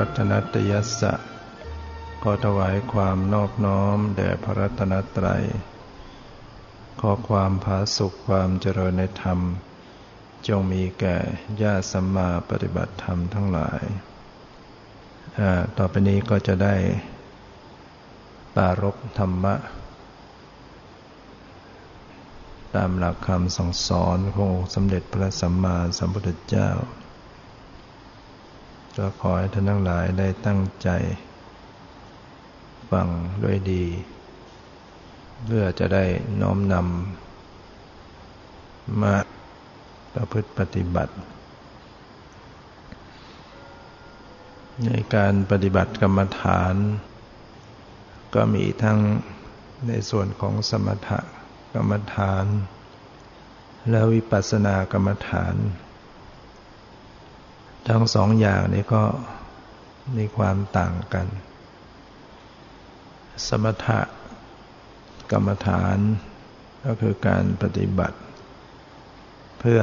รัตนตยัสสะขอถวายความนอบน้อมแด่พระรัตนตรัย ขอความผาสุขความเจริญในธรรม จงมีแก่ญาติสัมมาปฏิบัติธรรมทั้งหลาย ต่อไปนี้ก็จะได้ปารกธรรมะ ตามหลักคำสั่งสอนของสมเด็จพระสัมมาสัมพุทธเจ้า ก็ขอให้ท่านทั้งหลายได้ตั้งใจ ฟังด้วยดี เพื่อจะได้น้อมนำมาประพฤติปฏิบัติ ในการปฏิบัติกรรมฐาน ก็มีทั้งในส่วนของสมถกรรมฐาน และวิปัสสนากรรมฐาน ทั้งสองอย่างนี้ก็มีความต่างกัน สมถะกรรมฐานก็คือการปฏิบัติ เพื่อ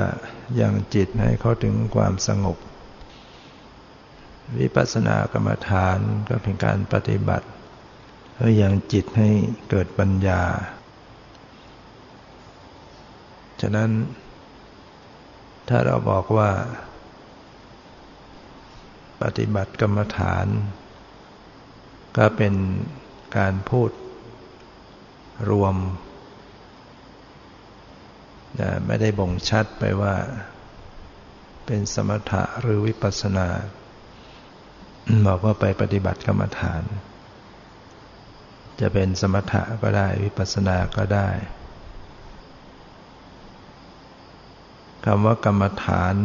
ยังจิตให้เข้าถึงความสงบ วิปัสสนากรรมฐานก็เป็นการปฏิบัติ เพื่อยังจิตให้เกิดปัญญา ฉะนั้นถ้าเราบอกว่า ปฏิบัติกรรมฐาน ก็เป็นการพูดรวม ไม่ได้บ่งชัดไปว่า เป็นสมถะหรือวิปัสสนาบอกว่าไปปฏิบัติกรรมฐาน จะเป็นสมถะก็ได้วิปัสสนาก็ได้คำว่ากรรมฐาน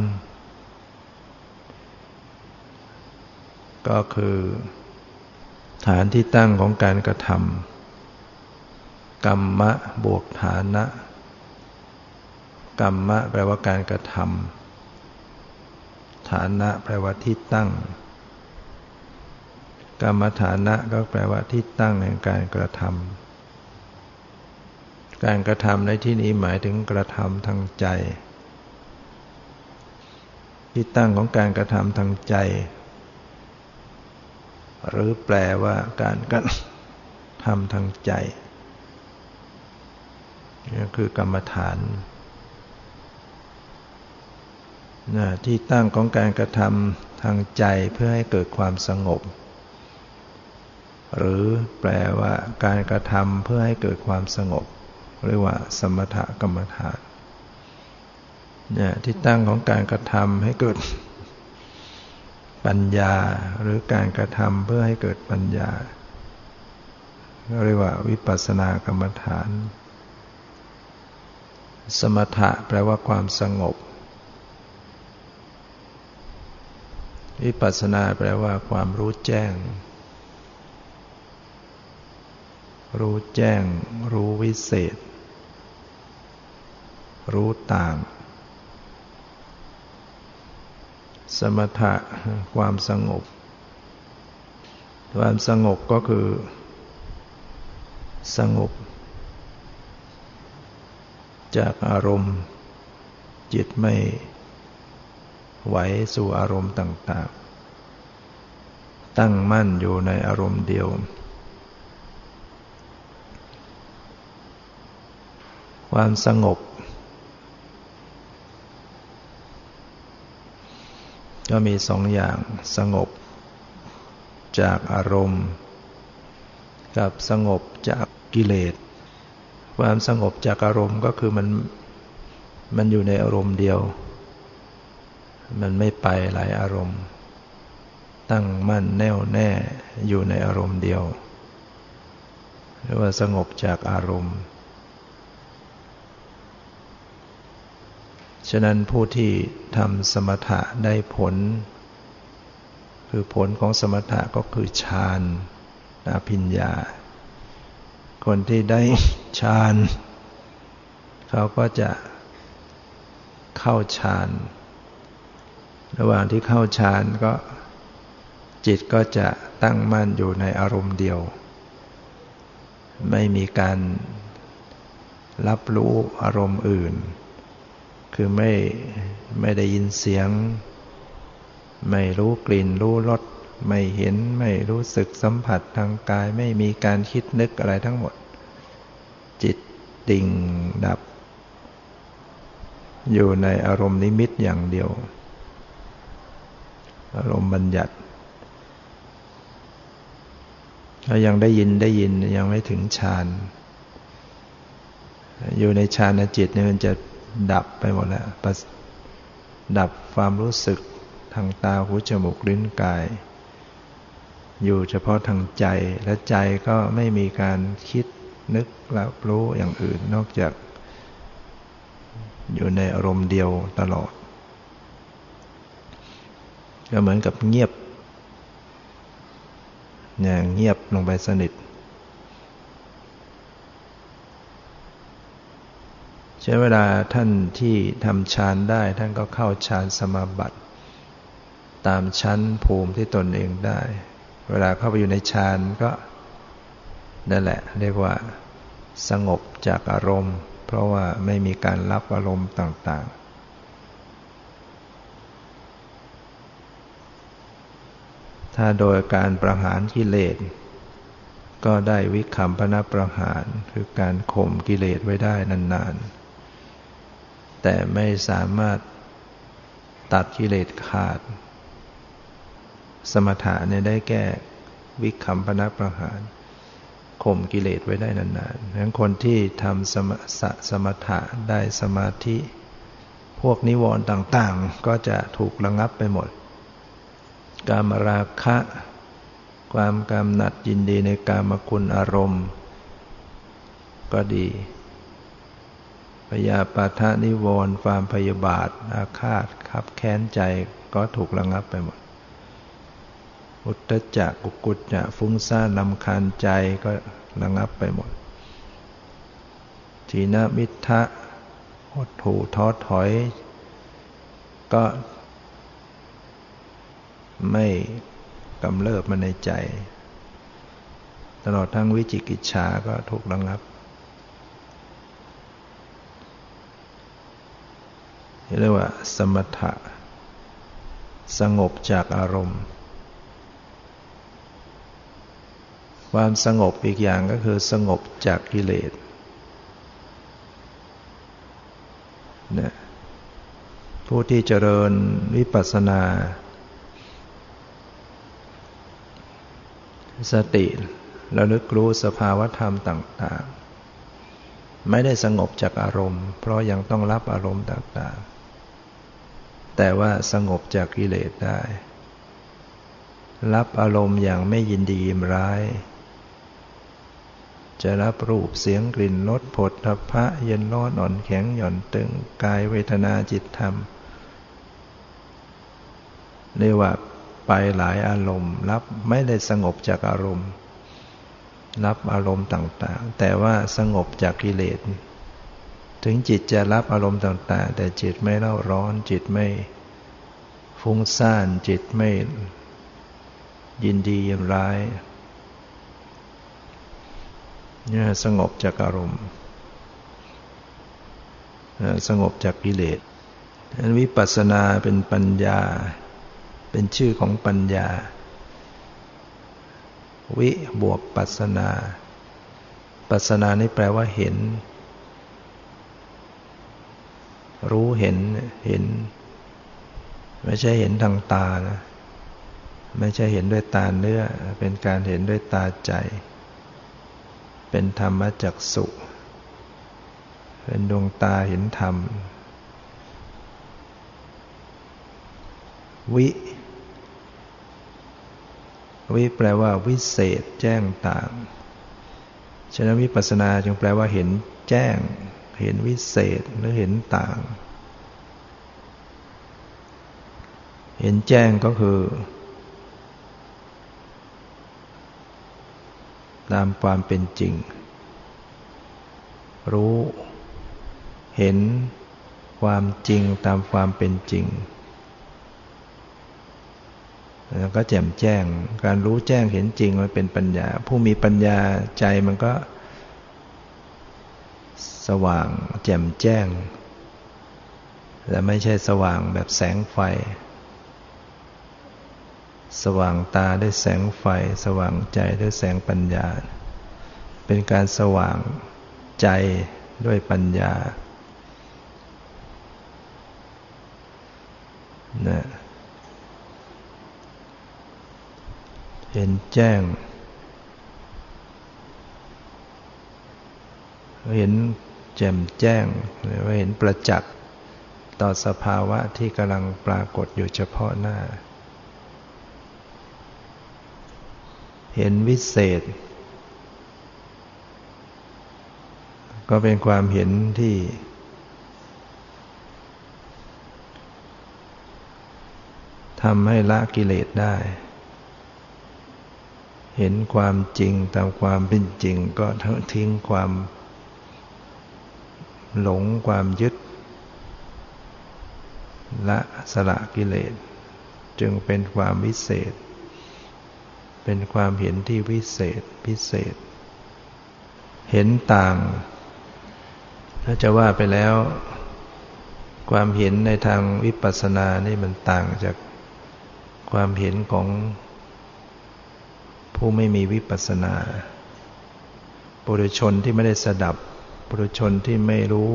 ก็คือฐานที่ตั้งของการกระทำกรรมะบวกฐานะ กรรมะแปลว่าการกระทำฐานะแปลว่าที่ตั้ง กรรมฐานะก็แปลว่าที่ตั้งแห่งการกระทำการกระทำในที่นี้หมายถึงกระทำทางใจ ที่ตั้งของการกระทำทางใจ หรือแปลว่าการกันทำทางใจนี่คือกรรมฐานนะที่ตั้งของการกระทำทางใจเพื่อให้เกิดความสงบ หรือแปลว่าการกระทำเพื่อให้เกิดความสงบ เรียกว่า สมถกรรมฐานเนี่ยที่ตั้งของการกระทำให้เกิด ปัญญาหรือการกระทำเพื่อให้เกิดปัญญาเรียกว่าวิปัสสนากรรมฐาน สมถะแปลว่าความสงบ วิปัสสนาแปลว่าความรู้แจ้ง รู้แจ้ง รู้วิเศษ รู้ต่าง สมถะความสงบ ความสงบก็คือ สงบ จากอารมณ์ จิตไม่ไหวสู่อารมณ์ต่าง ๆ ตั้งมั่นอยู่ในอารมณ์เดียว ความสงบ ก็มีสองอย่างสงบ จากอารมณ์ กับสงบจากกิเลส ความสงบจากอารมณ์ก็คือมันมันอยู่ในอารมณ์เดียว มันไม่ไปหลายอารมณ์ ตั้งมั่นแน่วแน่อยู่ในอารมณ์เดียวเรียกว่าสงบจากอารมณ์ ฉะนั้นผู้ที่ทำสมถะได้ผล คือผลของสมถะก็คือฌานอภิญญา คนที่ได้ฌาน เขาก็จะเข้าฌาน ระหว่างที่เข้าฌานก็จิตก็จะตั้งมั่นอยู่ในอารมณ์เดียว ไม่มีการรับรู้อารมณ์อื่น คือไม่ไม่ได้ยินเสียง ไม่รู้กลิ่นรู้รสไม่เห็นไม่รู้สึกสัมผัสทางกาย ไม่มีการคิดนึกอะไรทั้งหมด จิตดิ่งดับ อยู่ในอารมณ์นิมิตอย่างเดียว อารมณ์บัญญัติถ้ายังได้ยินได้ยินยังไม่ถึงฌาน อยู่ในฌานจิตเนี่ยมันจะ ดับไปหมดแล้วดับความรู้สึกทางตาหูจมูกลิ้นกาย อยู่เฉพาะทางใจและใจก็ไม่มีการคิดนึกรับรู้อย่างอื่นนอกจาก อยู่ในอารมณ์เดียวตลอด ก็เหมือนกับเงียบเนี่ยเงียบลงไปสนิท ใช้เวลาท่านที่ทำฌานได้ ท่านก็เข้าฌานสมาบัติ ตามชั้นภูมิที่ตนเองได้ เวลาเข้าไปอยู่ในฌานก็นั่นแหละ เรียกว่าสงบจากอารมณ์ เพราะว่าไม่มีการรับอารมณ์ต่างๆ ถ้าโดยการประหารกิเลสก็ได้วิคัมพนประหารคือการข่มกิเลสไว้ได้นานๆ แต่ไม่สามารถตัดกิเลสขาด สมถะเนี่ยได้แก้วิคัมปนัประหารข่มกิเลสไว้ได้นานๆดังคนที่ทำสมสสมถะได้สมาธิ พวกนิวรณ์ต่างๆ ก็จะถูกระงับไปหมด กามราคะ ความกำหนัดยินดีในกามคุณอารมณ์ ก็ดี พยาปาทะนิวรณ์ความพยาบาท อาฆาตขับแค้นใจก็ถูกระงับไปหมด อุตจักกุกุจจะฟุ้งซ่านลำคาญใจก็ระงับไปหมด ทีนมิทะหดถูท้อถอย ก็ไม่กำเริบมาในใจ ตลอดทั้งวิจิกิจฉาก็ถูกระงับ เรียกว่า สมถะ สงบจากอารมณ์ ความสงบอีกอย่างก็คือสงบจากกิเลสนะผู้ที่เจริญวิปัสสนา สติระลึกรู้สภาวธรรมต่าง ๆ ไม่ได้สงบจากอารมณ์ เพราะยังต้องรับอารมณ์ต่าง ๆ แต่ว่าสงบจากกิเลสได้ รับอารมณ์อย่างไม่ยินดียินร้าย จะรับรูปเสียงกลิ่นรสผลทพะ เย็นร้อนอ่อนแข็งหย่อนตึงกายเวทนาจิตธรรมเรียกว่าไปหลายอารมณ์ รับไม่ได้สงบจากอารมณ์ รับอารมณ์ต่างๆ แต่ว่าสงบจากกิเลส ถึงจิตจะรับอารมณ์ต่าง ๆ แต่จิตไม่เล่าร้อน จิตไม่ฟุ้งซ่าน จิตไม่ยินดียินร้ายเนี่ยสงบจากอารมณ์ สงบจากกิเลสวิปัสสนาเป็นปัญญา เป็นชื่อของปัญญา วิบวกปัสนา ปัสนานี่แปลว่าเห็น รู้เห็นเห็น ไม่ใช่เห็นทางตานะ ไม่ใช่เห็นด้วยตาเนื้อ เป็นการเห็นด้วยตาใจ เป็นธรรมจักสุเป็นดวงตาเห็นธรรม วิ วิแปลว่าวิเศษแจ้งต่าง ฉะนั้นวิปัสสนาจึงแปลว่าเห็นแจ้ง เห็นวิเศษหรือเห็นต่าง เห็นแจ้งก็คือ ตามความเป็นจริง รู้ เห็นความจริงตามความเป็นจริงแล้วก็แจ่มแจ้ง การรู้แจ้งเห็นจริงมันเป็นปัญญา ผู้มีปัญญาใจมันก็ สว่างแจ่มแจ้ง และไม่ใช่สว่างแบบแสงไฟ สว่างตาด้วยแสงไฟ สว่างใจด้วยแสงปัญญา เป็นการสว่างใจด้วยปัญญานะเห็นแจ้ง เห็น แจ่มแจ้งหรือว่าเห็นประจักษ์ต่อสภาวะที่กำลังปรากฏอยู่เฉพาะหน้า เห็นวิเศษ ก็เป็นความเห็นที่ ทำให้ละกิเลสได้ เห็นความจริงตามความเป็นจริงก็ทิ้งความ หลงความยึดละสละกิเลส จึงเป็นความวิเศษ เป็นความเห็นที่วิเศษพิเศษ เห็นต่าง ถ้าจะว่าไปแล้ว ความเห็นในทางวิปัสสนานี่มันต่างจากความเห็นของผู้ไม่มีวิปัสสนาปุถุชนที่ไม่ได้สดับ ปุถุชนที่ไม่รู้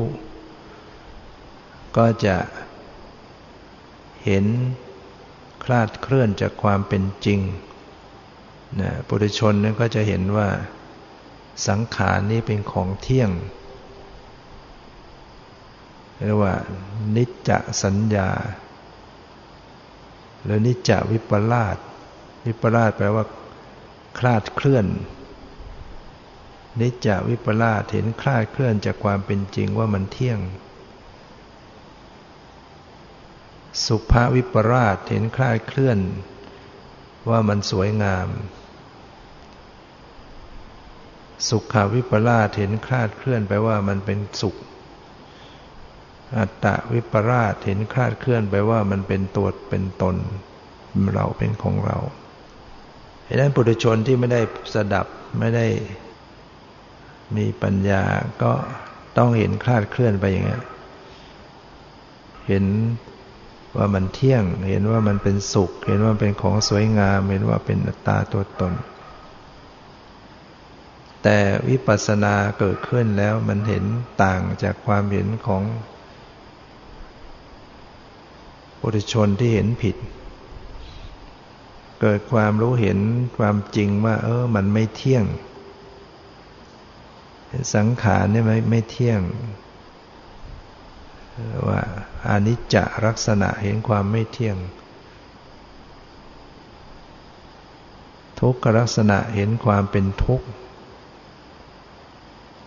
ก็จะเห็นคลาดเคลื่อนจากความเป็นจริงนะปุถุชนนั้นก็จะเห็นว่าสังขารนี้เป็นของเที่ยงเรียกว่า นิจจสัญญา หรือนิจจวิปลาสวิปลาสแปลว่า คลาดเคลื่อน นิจจวิปลาสเห็นคลาดเคลื่อนจากความเป็นจริงว่ามันเที่ยง สุภาวิปราชเห็นคลาดเคลื่อนว่ามันสวยงาม สุขาวิปลาสเห็นคลาดเคลื่อนไปว่ามันเป็นสุข อัตตะวิปราชเห็นคลาดเคลื่อนไปว่ามันเป็นตัวเป็นตน เราเป็นของเราดังนั้นปุถุชนที่ไม่ได้สดับไม่ได้ มีปัญญาก็ต้องเห็นคลาดเคลื่อนไปอย่างนี้เห็นว่ามันเที่ยง เห็นว่ามันเป็นสุข เห็นว่าเป็นของสวยงาม เห็นว่าเป็นอัตตาตัวตน แต่วิปัสสนาเกิดขึ้นแล้วมันเห็นต่างจากความเห็นของปุถุชนที่เห็นผิด เกิดความรู้เห็นความจริงว่า เออ มันไม่เที่ยง สังขารเนี่ยไม่ไม่เที่ยง ว่าอานิจจลักษณะเห็นความไม่เที่ยง ทุกขลักษณะเห็นความเป็นทุกข์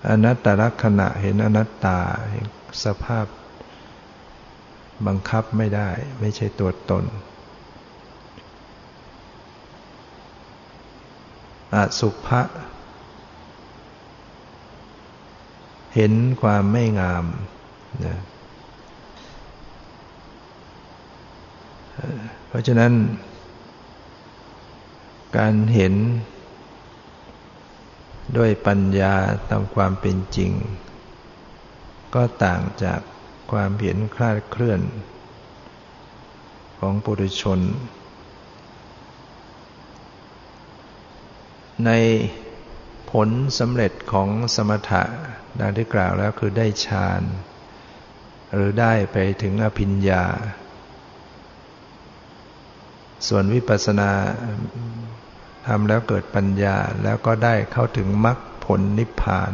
อนัตตลักษณะเห็นอนัตตาเห็นสภาพบังคับไม่ได้ ไม่ใช่ตัวตน อสุภะ เห็นความไม่งามนะเพราะฉะนั้น การเห็นด้วยปัญญาตามความเป็นจริง ก็ต่างจากความเห็นคลาดเคลื่อน ของปุถุชน ในผลสำเร็จของสมถะ ดังที่กล่าวแล้วคือได้ฌาน หรือได้ไปถึงอภิญญา ส่วนวิปัสสนาทำแล้วเกิดปัญญาแล้วก็ได้เข้าถึงมรรคผลนิพพาน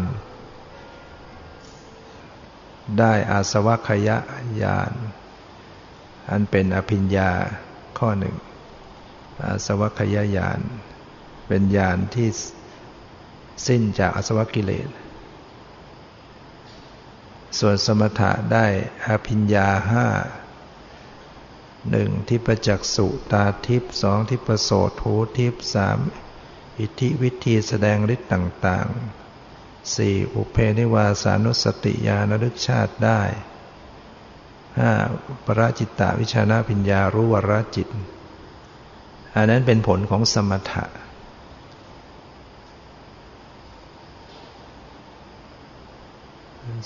ได้อาสวัคยญาณอันเป็นอภิญญาข้อหนึ่ง อาสวัคยญาณเป็นญาณที่สิ้นจากอาสวกิเลส ส่วนสมถะได้อภิญญาห้าหนึ่งทิปจักสุตาทิพสองทิปโสตหูทิพสามอิทธิวิธีแสดงฤทธิ์ต่างๆสี่อุเพนิวาสานุสติญาณรึกชาติได้ห้าปราจิตตวิชานาพิญญารู้วรจิต อันนั้นเป็นผลของสมถะ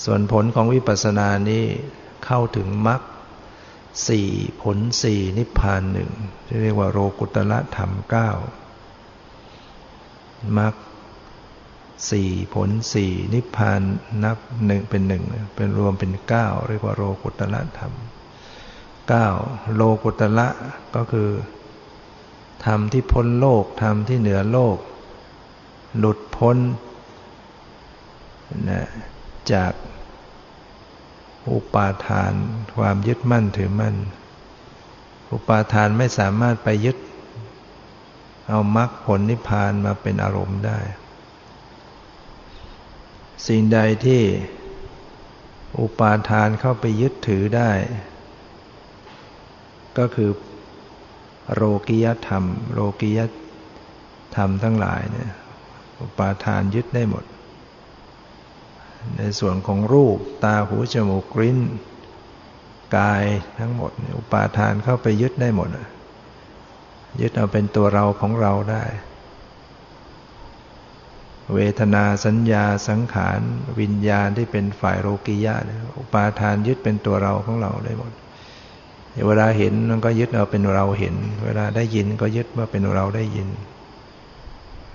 ส่วนผลของวิปัสสนานี้เข้าถึงมรรคสี่ผลสี่นิพพานหนึ่งที่เรียกว่าโรกุตละธรรมเก้ามรรคสี่ผลสี่นิพพานนับหนึ่งเป็นหนึ่งเป็นรวมเป็นเก้าเรียกว่าโรกุตละธรรมเก้าโลกุตละก็คือธรรมที่พ้นโลกธรรมที่เหนือโลก หลุดพ้นนะ จากอุปาทาน ความยึดมั่นถือมั่น อุปาทานไม่สามารถไปยึด เอามรรคผลนิพพานมาเป็นอารมณ์ได้ สิ่งใดที่อุปาทานเข้าไปยึดถือได้ ก็คือโลกิยธรรม โลกิยธรรมทั้งหลายเนี่ยอุปาทานยึดได้หมด ในส่วนของรูปตาหูจมูกลิ้น กายทั้งหมด อุปาทานเข้าไปยึดได้หมด ยึดเอาเป็นตัวเราของเราได้ เวทนาสัญญาสังขาร วิญญาณที่เป็นฝ่ายโลกิยะอุปาทานยึดเป็นตัวเราของเราได้หมด เวลาเห็นมันก็ยึดเอาเป็นเราเห็น เวลาได้ยินก็ยึดว่าเป็นเราได้ยิน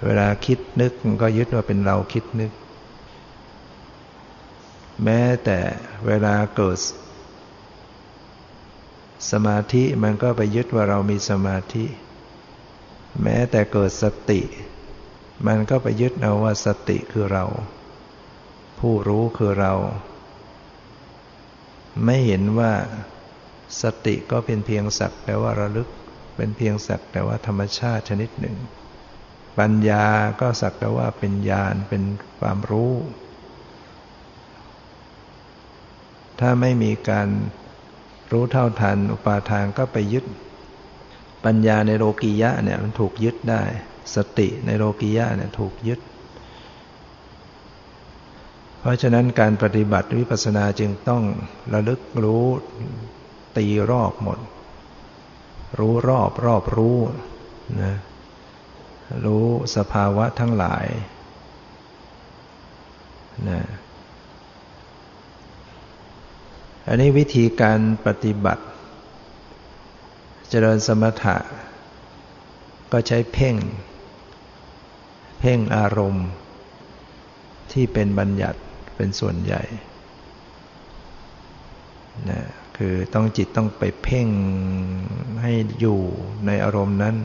เวลาคิดนึกมันก็ยึดว่าเป็นเราคิดนึก แม้แต่เวลาเกิด สมาธิมันก็ไปยึดว่าเรามีสมาธิ แม้แต่เกิดสติ มันก็ไปยึดเอาว่าสติคือเรา ผู้รู้คือเรา ไม่เห็นว่าสติก็เป็นเพียงสักแต่ว่าระลึก เป็นเพียงสักแต่ว่าธรรมชาติชนิดหนึ่ง ปัญญาก็สักแต่ว่าเป็นญาณเป็นความรู้ ถ้าไม่มีการรู้เท่าทัน อุปาทานก็ไปยึด ปัญญาในโลกียะเนี่ยมันถูกยึดได้ สติในโลกียะเนี่ยถูกยึด เพราะฉะนั้นการปฏิบัติวิปัสสนาจึงต้องระลึกรู้ตีรอบหมด รู้รอบรอบรู้นะรู้สภาวะทั้งหลายนะ อันนี้วิธีการปฏิบัติ เจริญสมถะ ก็ใช้เพ่ง เพ่งอารมณ์ ที่เป็นบัญญัติเป็นส่วนใหญ่นะคือต้องจิตต้องไปเพ่งให้อยู่ในอารมณ์นั้น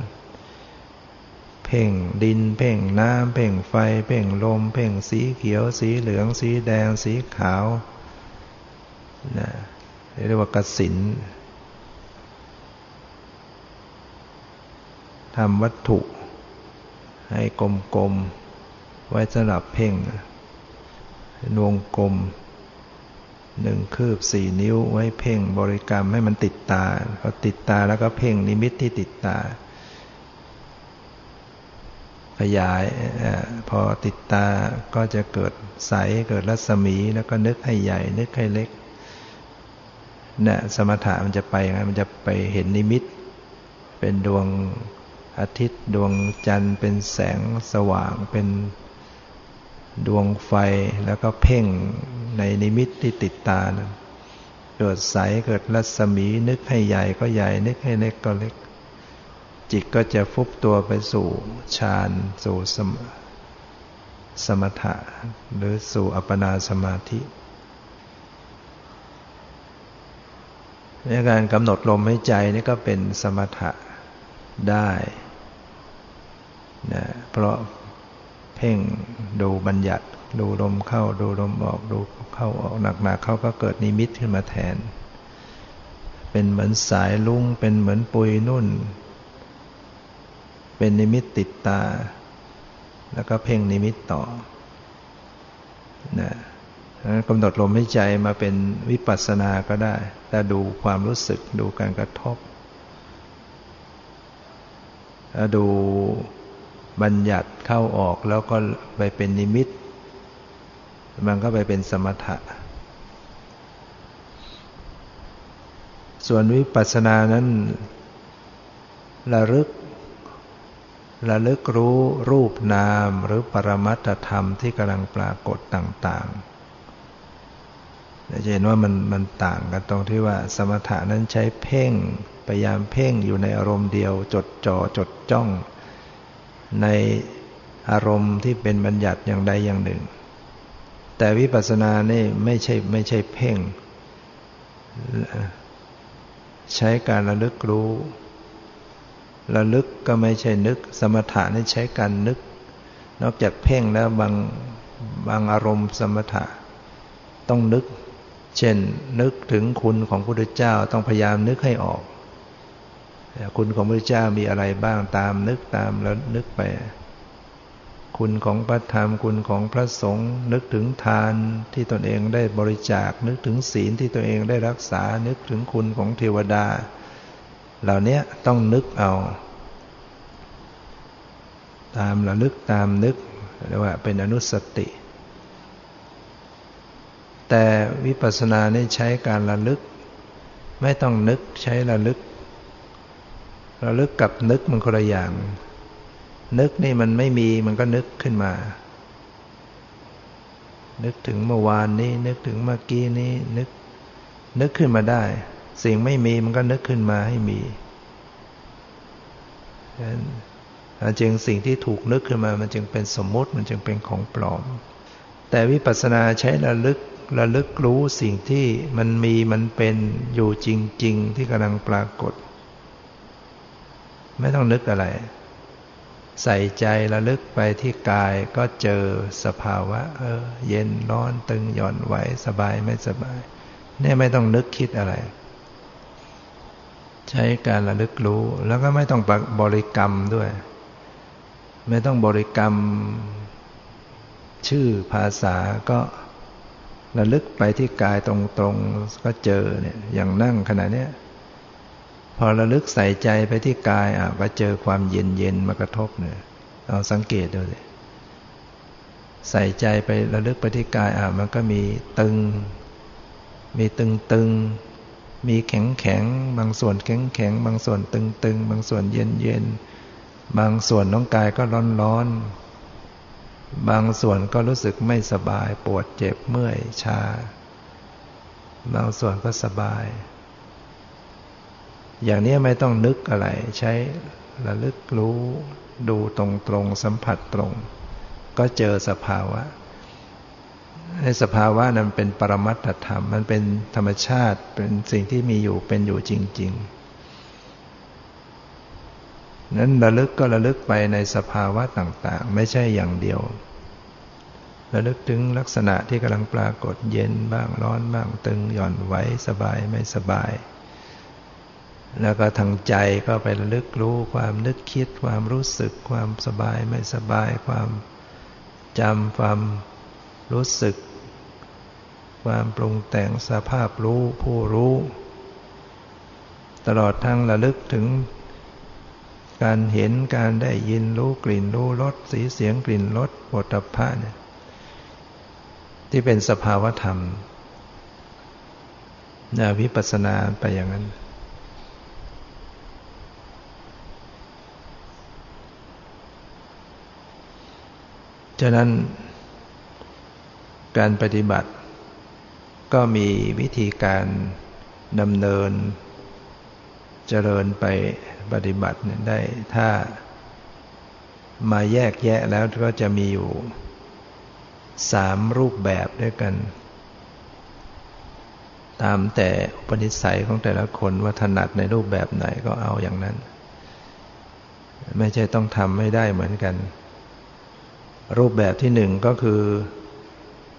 เพ่งดิน เพ่งน้ำเพ่งไฟ เพ่งลม เพ่งสีเขียว สีเหลือง สีแดง สีขาว นะเรียกว่ากสินทำวัตถุ ให้กลมๆ ไว้สำหรับเพ่งนวงกลมหนึ่งคืบสี่นิ้วไว้เพ่งบริกรรมให้มันติดตาพอติดตาแล้วก็เพ่งนิมิตที่ติดตา ขยายอพอติดตาก็จะเกิดใสเกิดรัศมีแล้วก็นึกให้ใหญ่นึกให้เล็ก เนี่ยสมถะมันจะไปไงมันจะไปเห็นนิมิต เป็นดวงอาทิตย์ ดวงจันทร์ เป็นแสงสว่าง เป็นดวงไฟ แล้วก็เพ่งในนิมิตที่ติดตานะเกิดใสเกิดรัศมีนึกให้ใหญ่ก็ใหญ่ นึกให้เล็กก็เล็ก จิตก็จะฟุบตัวไปสู่ฌานสู่สมสมถะ หรือสู่อัปปนาสมาธิใน การกำหนดลมหายใจนี่ก็เป็นสมถะได้นะเพราะเพ่งดูบัญญัติ ดูลมเข้าดูลมออกดูเข้าออกหนักๆเขาก็เกิดนิมิตขึ้นมาแทน เป็นเหมือนสายลุงเป็นเหมือนปุยนุ่น เป็นนิมิตติดตา แล้วก็เพ่งนิมิตต่อนะ กำหนดลมหายใจมาเป็นวิปัสสนาก็ได้ แต่ดูความรู้สึกดูการกระทบแล้วดูบัญญัติเข้าออกแล้วก็ไปเป็นนิมิต มันก็ไปเป็นสมถะ ส่วนวิปัสสนานั้นระลึกระลึกรู้รูปนามหรือปรมัตธรรมที่กำลังปรากฏต่าง ๆ จะเห็นว่ามันมันต่างกันตรงที่ว่าสมถะนั้นใช้เพ่งพยายามเพ่งอยู่ในอารมณ์เดียว จดจ่อจดจ้อง ในอารมณ์ที่เป็นบัญญัติอย่างใดอย่างหนึ่ง แต่วิปัสสนานี่ไม่ใช่ไม่ใช่เพ่ง ใช้การระลึกรู้ ระลึกก็ไม่ใช่นึก สมถะนี่ใช้การนึก นอกจากเพ่งแล้วบางบางอารมณ์สมถะต้องนึก เช่นนึกถึงคุณของพระพุทธเจ้าต้องพยายามนึกให้ออก คุณของพระพุทธเจ้ามีอะไรบ้างตามนึกตามแล้วนึกไป คุณของพระธรรมคุณของพระสงฆ์นึกถึงทานที่ตนเองได้บริจาค นึกถึงศีลที่ตนเองได้รักษา นึกถึงคุณของเทวดา เหล่านี้ต้องนึกเอา ตามระลึกตามนึกเรียกว่าเป็นอนุสติ แต่วิปัสสนานี่ใช้การระลึก ไม่ต้องนึกใช้ระลึก ระลึกกับนึกมันคนละอย่าง นึกนี่มันไม่มีมันก็นึกขึ้นมา นึกถึงเมื่อวานนี้นึกถึงเมื่อกี้นี้นึก นึกขึ้นมาได้ สิ่งไม่มีมันก็นึกขึ้นมาให้มีจึงสิ่งที่ถูกนึกขึ้นมา มันจึงเป็นสมมติมันจึงเป็นของปลอม แต่วิปัสสนาใช้ระลึก ระลึกรู้สิ่งที่มันมีมันเป็นอยู่จริง ๆ ที่กำลังปรากฏ ไม่ต้องนึกอะไร ใส่ใจระลึกไปที่กายก็เจอสภาวะ เออ เย็นร้อนตึงหย่อนไหวสบายไม่สบาย เนี่ยไม่ต้องนึกคิดอะไร ใช้การระลึกรู้แล้วก็ไม่ต้องบริกรรมด้วย ไม่ต้องบริกรรมชื่อภาษาก็ ระลึกไปที่กายตรงๆก็เจอเนี่ยอย่างนั่งขณะเนี้ยพอระลึกใส่ใจไปที่กายอะก็เจอความเย็นเย็นมากระทบเนี่ยเอาสังเกตดูสิใส่ใจไประลึกไปที่กายอะมันก็มีตึง มีตึงตึงมีแข็งแข็งบางส่วนแข็งแข็งบางส่วนตึงตึงบางส่วนเย็นเย็นบางส่วนน้องกายก็ร้อนร้อน บางส่วนก็รู้สึกไม่สบายปวดเจ็บเมื่อยชา บางส่วนก็สบาย อย่างนี้ไม่ต้องนึกอะไร ใช้ระลึกรู้ ดูตรงตรงสัมผัสตรง ก็เจอสภาวะ ในสภาวะนั้นเป็นปรมัตถธรรม มันเป็นธรรมชาติเป็นสิ่งที่มีอยู่เป็นอยู่จริง ๆ นั้นระลึกก็ระลึกไปในสภาวะต่างๆ ไม่ใช่อย่างเดียว ระลึกถึงลักษณะที่กำลังปรากฏเย็นบ้างร้อนบ้างตึงหย่อนไหวสบายไม่สบาย แล้วก็ทางใจก็ไประลึกรู้ความนึกคิด ความรู้สึก ความสบายไม่สบาย ความจำความรู้สึก ความปรุงแต่งสภาพรู้ผู้รู้ ตลอดทั้งระลึกถึง การเห็นการได้ยินรู้กลิ่นรู้รสสีเสียงกลิ่นรสปฐพพะเนี่ยที่เป็นสภาวธรรมนะวิปัสสนาไปอย่างนั้น ฉะนั้น การปฏิบัติ ก็มีวิธีการดำเนิน เจริญไป ปฏิบัติได้ถ้ามาแยกแยะแล้วก็จะมีอยู่สามรูปแบบด้วยกัน ตามแต่อุปนิสัยของแต่ละคนว่าถนัดในรูปแบบไหนก็เอาอย่างนั้น ไม่ใช่ต้องทำไม่ได้เหมือนกัน รูปแบบที่หนึ่งก็คือ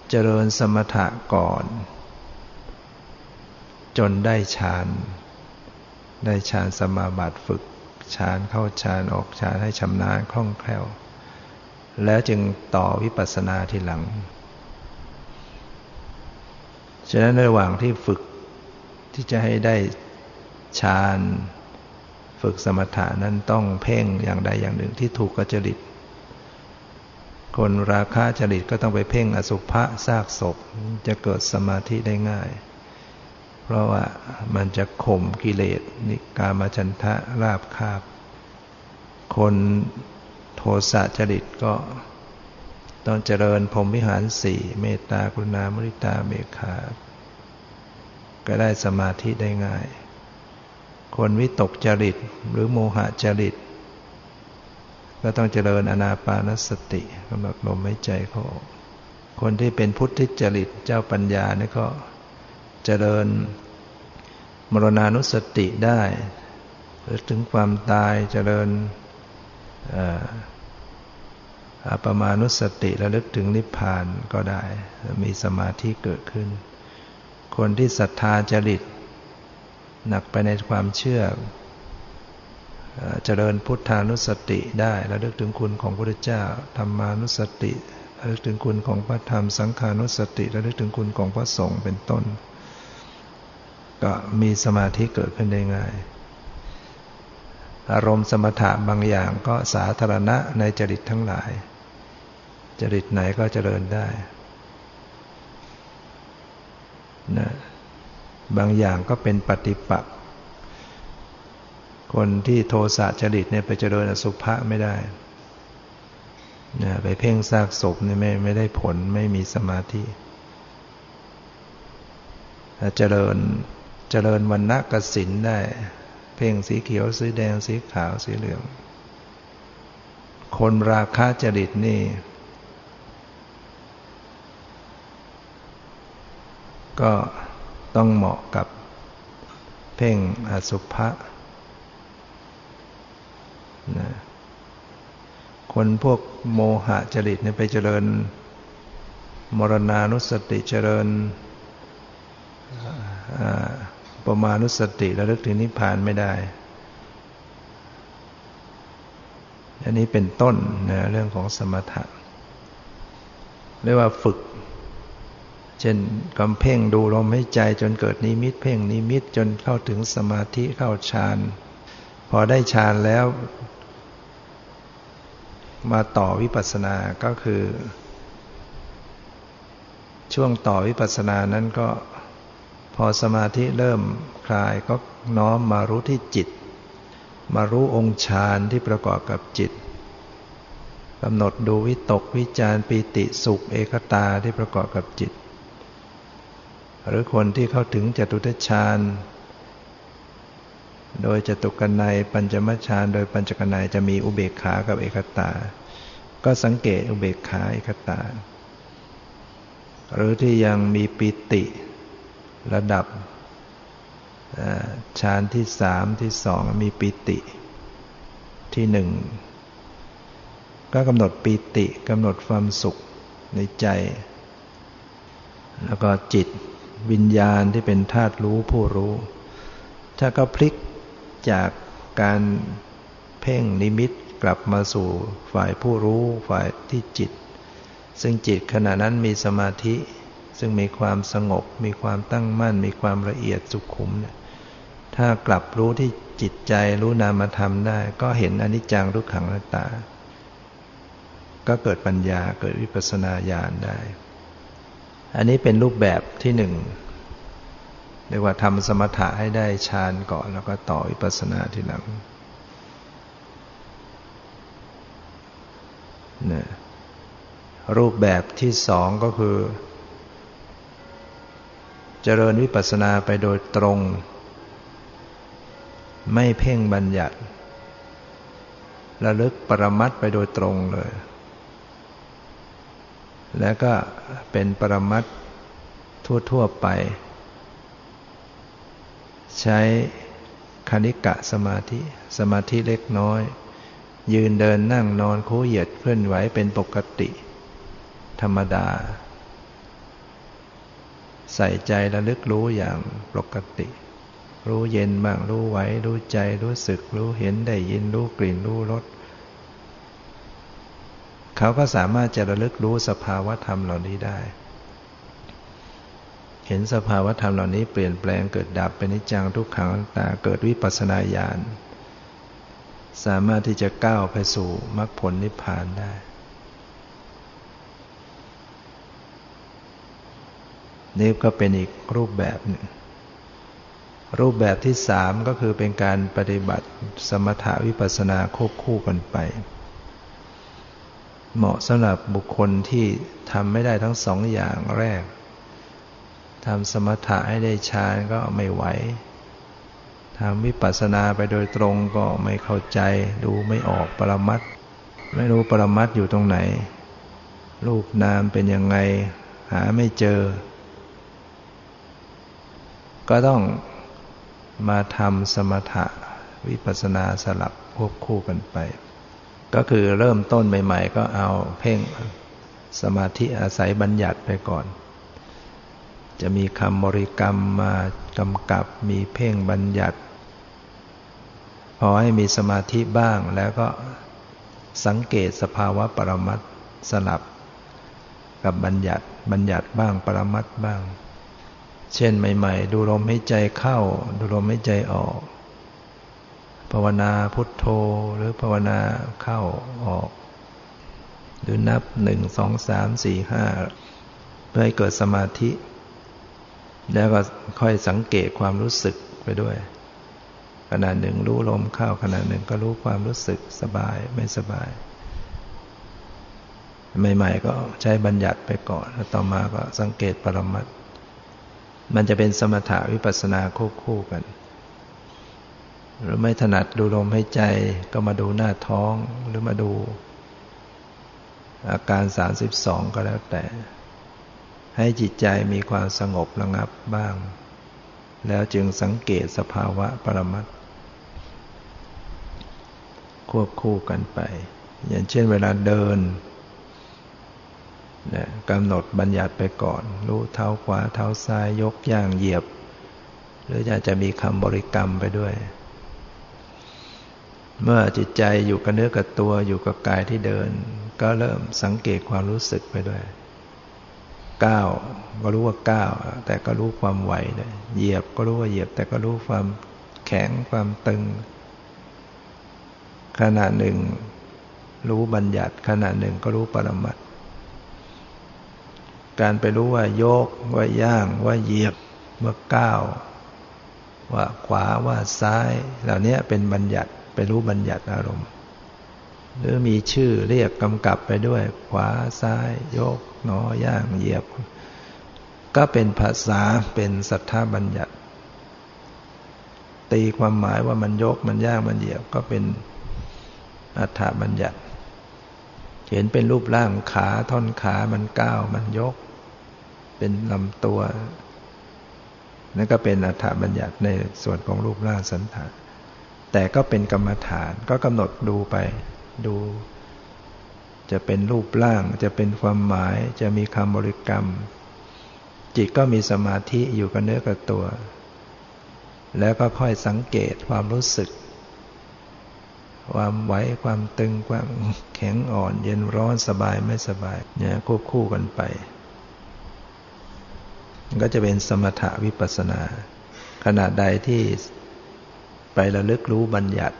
เจริญสมถะก่อน จนได้ฌาน ได้ฌานสมาบัติฝึกฌานเข้าฌานออกฌานให้ชำนาญคล่องแคล่ว แล้วจึงต่อวิปัสสนาทีหลัง ฉะนั้นระหว่างที่ฝึกที่จะให้ได้ฌานฝึกสมถะนั้นต้องเพ่งอย่างใดอย่างหนึ่งที่ถูกกจริต คนราคะจริตก็ต้องไปเพ่งอสุภะซากศพจะเกิดสมาธิได้ง่าย เพราะว่ามันจะข่มกิเลสนิกามฉันทะราบคาบ คนโทสะจริตก็ต้องเจริญพรมวิหารสี่เมตตากรุณามุริตาเบคา ก็ได้สมาธิได้ง่าย คนวิตกจริตหรือโมหะจริต ก็ต้องเจริญอนาปานสติกำหนดลมหายใจเขาออกคนที่เป็นพุทธิจริตเจ้าปัญญานี่ก็เจริญ มรณานุสติได้หรือถึงความตายเจริญอาปมานุสติระลึกถึงนิพพานก็ได้ มีสมาธิเกิดขึ้น คนที่ศรัทธาจริต หนักไปในความเชื่อเจริญพุทธานุสติได้ระลึกถึงคุณของพระพุทธเจ้าธรรมานุสติระลึกถึงคุณของพระธรรมสังขานุสติระลึกถึงคุณของพระสงฆ์เป็นต้น ก็มีสมาธิเกิดขึ้นได้ง่าย อารมณ์สมถะบางอย่างก็สาธารณะในจริตทั้งหลาย จริตไหนก็เจริญได้นะบางอย่างก็เป็นปฏิปักษ์คนที่โทสะจริตเนี่ยไปเจริญอสุภะไม่ได้นะไปเพ่งซากศพเนี่ยไม่ไม่ได้ผลไม่มีสมาธิเจริญ เจริญวันณะกสินได้ เพ่งสีเขียวสีแดงสีขาวสีเหลือง คนราคะจริตนี่ ก็ต้องเหมาะกับเพ่งอสุภะนะคนพวกโมหะจริตเนี่ยไปเจริญ มรณานุสติเจริญ ประมาณุสติระลึกถึงนิพพานไม่ได้ อันนี้เป็นต้นนะเรื่องของสมถะเรียกว่าฝึก เช่นกำเพ่งดูลมให้ใจจนเกิดนิมิต เพ่งนิมิตจนเข้าถึงสมาธิเข้าฌาน พอได้ฌานแล้ว มาต่อวิปัสสนาก็คือ ช่วงต่อวิปัสสนานั้นก็ พอสมาธิเริ่มคลายก็น้อมมารู้ที่จิต มารู้องค์ฌานที่ประกอบกับจิตกำหนดดูวิตกวิจารปีติสุขเอกตาที่ประกอบกับจิต หรือคนที่เข้าถึงจตุทฌานโดยจตุกนัยปัญจมฌานโดยปัญจกนัยจะมีอุเบกขากับเอกตา ก็สังเกตอุเบกขาเอกตา หรือที่ยังมีปิติ ระดับฌานที่สามที่สองมีปิติที่หนึ่งก็กำหนดปิติกำหนดความสุขในใจ แล้วก็จิตวิญญาณที่เป็นธาตุรู้ผู้รู้ ถ้าก็พลิกจากการเพ่งนิมิตกลับมาสู่ฝ่ายผู้รู้ฝ่ายที่จิต ซึ่งจิตขณะนั้นมีสมาธิ ซึ่งมีความสงบ มีความตั้งมั่น มีความละเอียดสุขุมเนี่ยถ้ากลับรู้ที่จิตใจรู้นามธรรมได้ ก็เห็นอนิจจังทุกขังนัตตา ก็เกิดปัญญาเกิดวิปัสสนาญาณได้ อันนี้เป็นรูปแบบที่หนึ่งเรียกว่าทำสมถะให้ได้ฌานก่อนแล้วก็ต่อวิปัสสนาทีหลังนี่ยรูปแบบที่สองก็คือ เจริญวิปัสสนาไปโดยตรง ไม่เพ่งบัญญัติระลึกปรมัตไปโดยตรงเลย แล้วก็เป็นปรมัตทั่ว ๆ ไป ใช้คณิกะสมาธิ สมาธิเล็กน้อย ยืนเดินนั่งนอนคู่เหยียดเคลื่อนไหวเป็นปกติ ธรรมดา ใส่ใจระลึกรู้อย่างปกติ รู้เย็นบ้างรู้ไหวรู้ใจรู้สึกรู้เห็นได้ยินรู้กลิ่นรู้รสเขาก็สามารถจะระลึกรู้สภาวะธรรมเหล่านี้ได้ เห็นสภาวะธรรมเหล่านี้เปลี่ยนแปลงเกิดดับเป็นนิจังทุกขังตาเกิดวิปัสสนาญาณสามารถที่จะก้าวไปสู่มรรคผลนิพพานได้ นี่ก็เป็นอีกรูปแบบหนึ่ง รูปแบบที่สามก็คือเป็นการปฏิบัติสมถาวิปัสสนาควบคู่กันไป เหมาะสำหรับบุคคลที่ทำไม่ได้ทั้งสองอย่างแรกทำสมถะให้ได้ฌานก็ไม่ไหวทำวิปัสสนาไปโดยตรงก็ไม่เข้าใจ ดูไม่ออกปรมัตไม่รู้ปรมัตอยู่ตรงไหน รูปนามเป็นยังไง หาไม่เจอ ก็ต้องมาทำสมถะวิปัสนาสลับควบคู่กันไป ก็คือเริ่มต้นใหม่ ๆ ก็เอาเพ่งสมาธิอาศัยบัญญัติไปก่อน จะมีคำบริกรรมมากำกับมีเพ่งบัญญัติ พอให้มีสมาธิบ้างแล้วก็สังเกตสภาวะปรมัตสลับกับบัญญัติบัญญัติบ้างปรมัตบ้าง เช่นใหม่ ๆ ดูลมให้ใจเข้า ดูลมให้ใจออก ภาวนาพุทโธหรือภาวนาเข้าออก หรือนับหนึ่งสองสามสี่ห้าเพื่อให้เกิดสมาธิ แล้วก็ค่อยสังเกตความรู้สึกไปด้วยขณะหนึ่งรู้ลมเข้าขณะหนึ่งก็รู้ความรู้สึกสบายไม่สบาย ใหม่ ๆ ก็ใช้บัญญัติไปก่อนแล้วต่อมาก็สังเกตปรมัต มันจะเป็นสมถะวิปัสสนาควบคู่กัน หรือไม่ถนัดดูลมให้ใจก็มาดูหน้าท้องหรือมาดู อาการ 32 ก็แล้วแต่ ให้จิตใจมีความสงบระงับบ้าง แล้วจึงสังเกตสภาวะปรมัตควบคู่กันไป อย่างเช่นเวลาเดิน นกำหนดบัญญัติไปก่อน รู้เท้าขวาเท้าซ้ายยกย่างเหยียบ หรืออาจจะมีคำบริกรรมไปด้วย เมื่อจิตใจอยู่กับเนื้อกับตัวอยู่กับกายที่เดิน ก็เริ่มสังเกตความรู้สึกไปด้วยก้าวก็รู้ว่าก้าวแต่ก็รู้ความไหวเลยเหยียบก็รู้ว่าเหยียบ แต่ก็รู้ความแข็งความตึง ขณะหนึ่ง รู้บัญญัติขณะหนึ่งก็รู้ปรมัต การไปรู้ว่าโยก ว่าย่าง ว่าเหยียบ ว่าก้าว ว่าขวาว่าซ้าย เหล่านี้เป็นบัญญัติไปรู้บัญญัติอารมณ์ หรือมีชื่อเรียกกำกับไปด้วย ขวาซ้าย ยกหนอย่างเหยียบ ก็เป็นภาษาเป็นสัทธาบัญญัติ ตีความหมายว่ามันยกมันย่างมันเหยียบ ก็เป็นอัฏฐบัญญัติ เห็นเป็นรูปร่างขาท่อนขามันก้าวมันยก เป็นลำตัวนั่นก็เป็นอัฏฐบัญญัติในส่วนของรูปร่างสันฐานแต่ก็เป็นกรรมฐานก็กำหนดดูไป ดู จะเป็นรูปร่าง จะเป็นความหมาย จะมีคำบริกรรม จิตก็มีสมาธิอยู่กับเนื้อกับตัว แล้วก็ค่อยสังเกตความรู้สึก ความไหวความตึงความแข็งอ่อนเย็นร้อนสบายไม่สบายเนี่ยควบคู่กันไป ก็จะเป็นสมถะวิปัสนา ขณะใดที่ไประลึกรู้บัญญัติ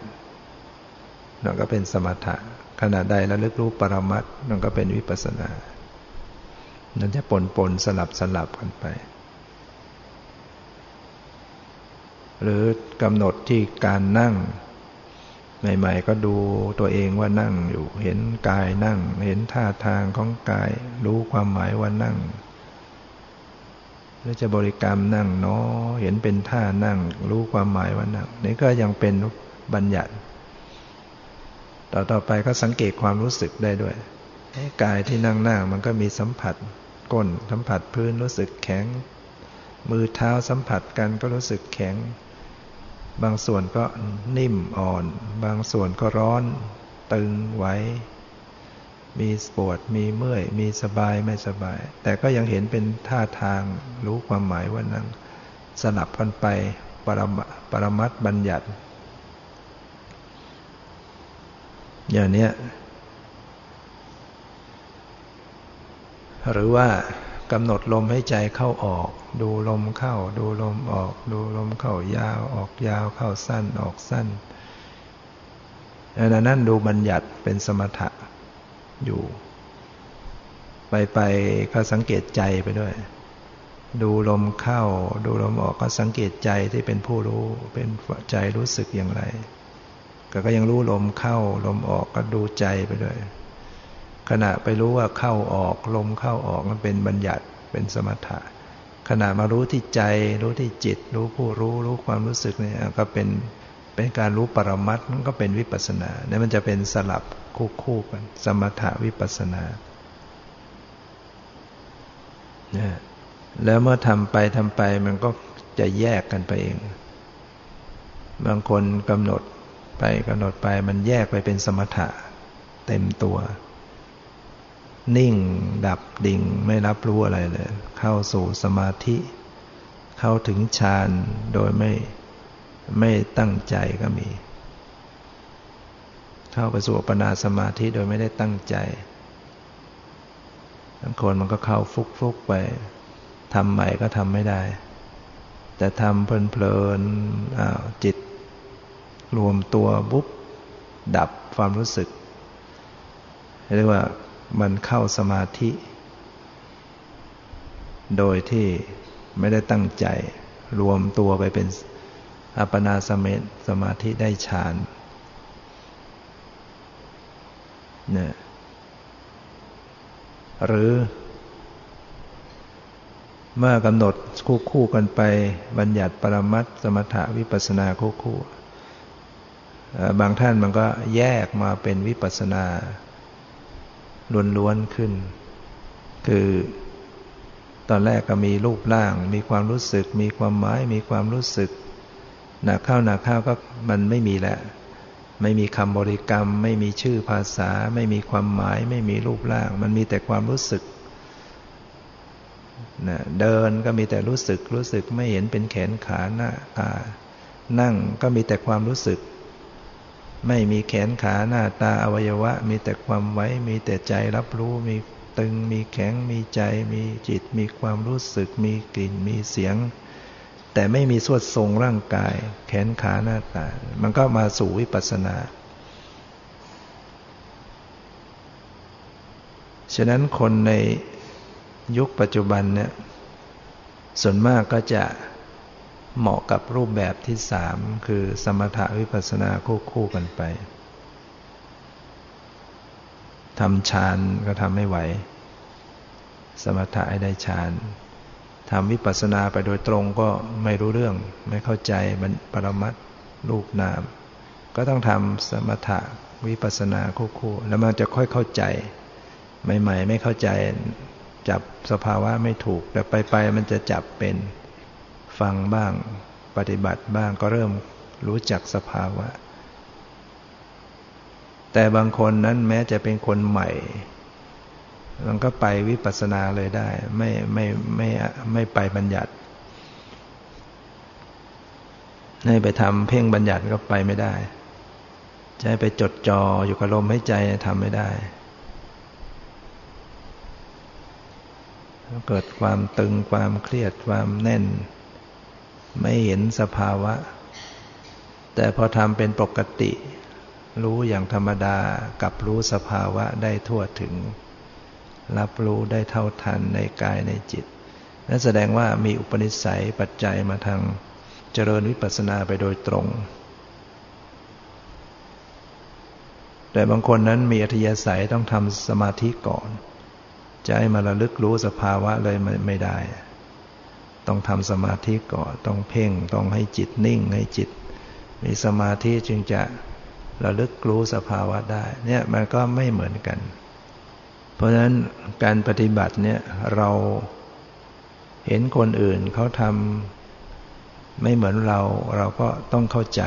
นั่นก็เป็นสมถะ ขณะใดระลึกรู้ปรมัตนั่นก็เป็นวิปัสนานั่นจะปนปนสลับสลับกันไป หรือกำหนดที่การนั่ง ใหม่ๆ ก็ดูตัวเองว่านั่งอยู่ เห็นกายนั่ง เห็นท่าทางของกาย รู้ความหมายว่านั่งหรือจะบริกรรมนั่งเนาะเห็นเป็นท่านั่ง รู้ความหมายว่านั่งนี่ก็ยังเป็นบัญญัติ ต่อต่อไปก็สังเกตความรู้สึกได้ด้วยกายที่นั่งนั่งมันก็มีสัมผัสก้นสัมผัสพื้นรู้สึกแข็ง มือเท้าสัมผัสกันก็รู้สึกแข็ง บางส่วนก็นิ่มอ่อน บางส่วนก็ร้อน ตึงไหวมีปวดมีเมื่อย มีสบายไม่สบาย แต่ก็ยังเห็นเป็นท่าทางรู้ความหมายว่านั่งสลับกันไปปรมปรมัตบัญญัติ อย่างนี้หรือว่า กำหนดลมให้ใจเข้าออก ดูลมเข้า ดูลมออก ดูลมเข้ายาวออกยาวเข้าสั้นออกสั้นอันนั้นดูบัญญัติเป็นสมถะอยู่ ไปไปก็สังเกตใจไปด้วย ดูลมเข้า ดูลมออกก็สังเกตใจที่เป็นผู้รู้เป็นใจรู้สึกอย่างไร ก็ก็ยังรู้ลมเข้า ลมออกก็ดูใจไปด้วย ขณะไปรู้ว่าเข้าออกลมเข้าออกมันเป็นบัญญัติเป็นสมถะ ขณะมารู้ที่ใจ รู้ที่จิต รู้ผู้รู้รู้ความรู้สึกเนี่ยก็เป็นเป็นการรู้ปรมัตมันก็เป็นวิปัสนาเนี่ยมันจะเป็นสลับคู่คู่กัน สมถะวิปัสนาเนี่ยแล้วเมื่อทำไปทำไปมันก็จะแยกกันไปเอง บางคนกำหนดไปกำหนดไปมันแยกไปเป็นสมถะเต็มตัว นิ่ง ดับดิ่งไม่รับรู้อะไรเลย เข้าสู่สมาธิ เข้าถึงฌานโดยไม่ไม่ตั้งใจก็มี เข้าไปสู่ปนาสมาธิโดยไม่ได้ตั้งใจบางคนมันก็เข้าฟุกฟุกไปทำใหม่ก็ทำไม่ได้ แต่ทำเพลินๆอ้าวจิต รวมตัวปุ๊บดับความรู้สึกเรียกว่า มันเข้าสมาธิ โดยที่ไม่ได้ตั้งใจรวมตัวไปเป็นอัปปนาสมสมาธิได้ฌานเนี่ยหรือ เมื่อกำหนดคู่คู่กันไป บัญญัติปรมัตสมถะวิปัสนาคู่คู่ บางท่านมันก็แยกมาเป็นวิปัสนา ล้วนๆขึ้น คือตอนแรกก็มีรูปร่าง มีความรู้สึก มีความหมาย มีความรู้สึก หนักเข้าหนักเข้าก็มันไม่มีแล้ว ไม่มีคำบริกรรม ไม่มีชื่อภาษา ไม่มีความหมาย ไม่มีรูปร่าง มันมีแต่ความรู้สึกนะเดินก็มีแต่รู้สึก รู้สึกไม่เห็นเป็นแขนขาหน้าตานั่งก็มีแต่ความรู้สึก ไม่มีแขนขาหน้าตาอวัยวะ มีแต่ความไว้ มีแต่ใจรับรู้มีตึงมีแข็งมีใจ มีจิต มีความรู้สึก มีกลิ่นมีเสียง แต่ไม่มีสวดทรงร่างกาย แขนขาหน้าตา มันก็มาสู่วิปัสสนา ฉะนั้นคนในยุคปัจจุบันเนี่ยส่วนมากก็จะ เหมาะกับรูปแบบที่สามคือสมถะวิปัสสนาคู่คู่กันไปทำฌานก็ทำไม่ไหว สมถะให้ได้ฌานทำวิปัสสนาไปโดยตรงก็ไม่รู้เรื่อง ไม่เข้าใจมันปรมัตรูปนาม ก็ต้องทำสมถะวิปัสสนาคู่ๆแล้วมันจะค่อยเข้าใจ ใหม่ ๆ ไม่เข้าใจจับสภาวะไม่ถูก แต่ไปๆมันจะจับเป็น ฟังบ้าง ปฏิบัติบ้างก็เริ่มรู้จักสภาวะ แต่บางคนนั้นแม้จะเป็นคนใหม่ มันก็ไปวิปัสสนาเลยได้ ไม่ไม่ไม่ไม่ไปบัญญัติให้ไปทำเพ่งบัญญัติก็ไปไม่ได้จะให้ไปจดจออยู่กับลมให้ใจทำไม่ได้ เกิดความตึงความเครียดความแน่น ไม่เห็นสภาวะ แต่พอทำเป็นปกติ รู้อย่างธรรมดากับรู้สภาวะได้ทั่วถึง รับรู้ได้เท่าทันในกายในจิตนั่นแสดงว่ามีอุปนิสัยปัจจัยมาทางเจริญวิปัสสนาไปโดยตรง แต่บางคนนั้นมีอัธยาศัยต้องทำสมาธิก่อน จะให้มาระลึกรู้สภาวะเลยไม่ได้ ต้องทำสมาธิก่อน ต้องเพ่ง ต้องให้จิตนิ่ง ให้จิต มีสมาธิจึงจะระลึกรู้สภาวะได้ เนี่ยมันก็ไม่เหมือนกัน เพราะฉะนั้นการปฏิบัติเนี่ยเราเห็นคนอื่นเขาทำไม่เหมือนเรา เราก็ต้องเข้าใจ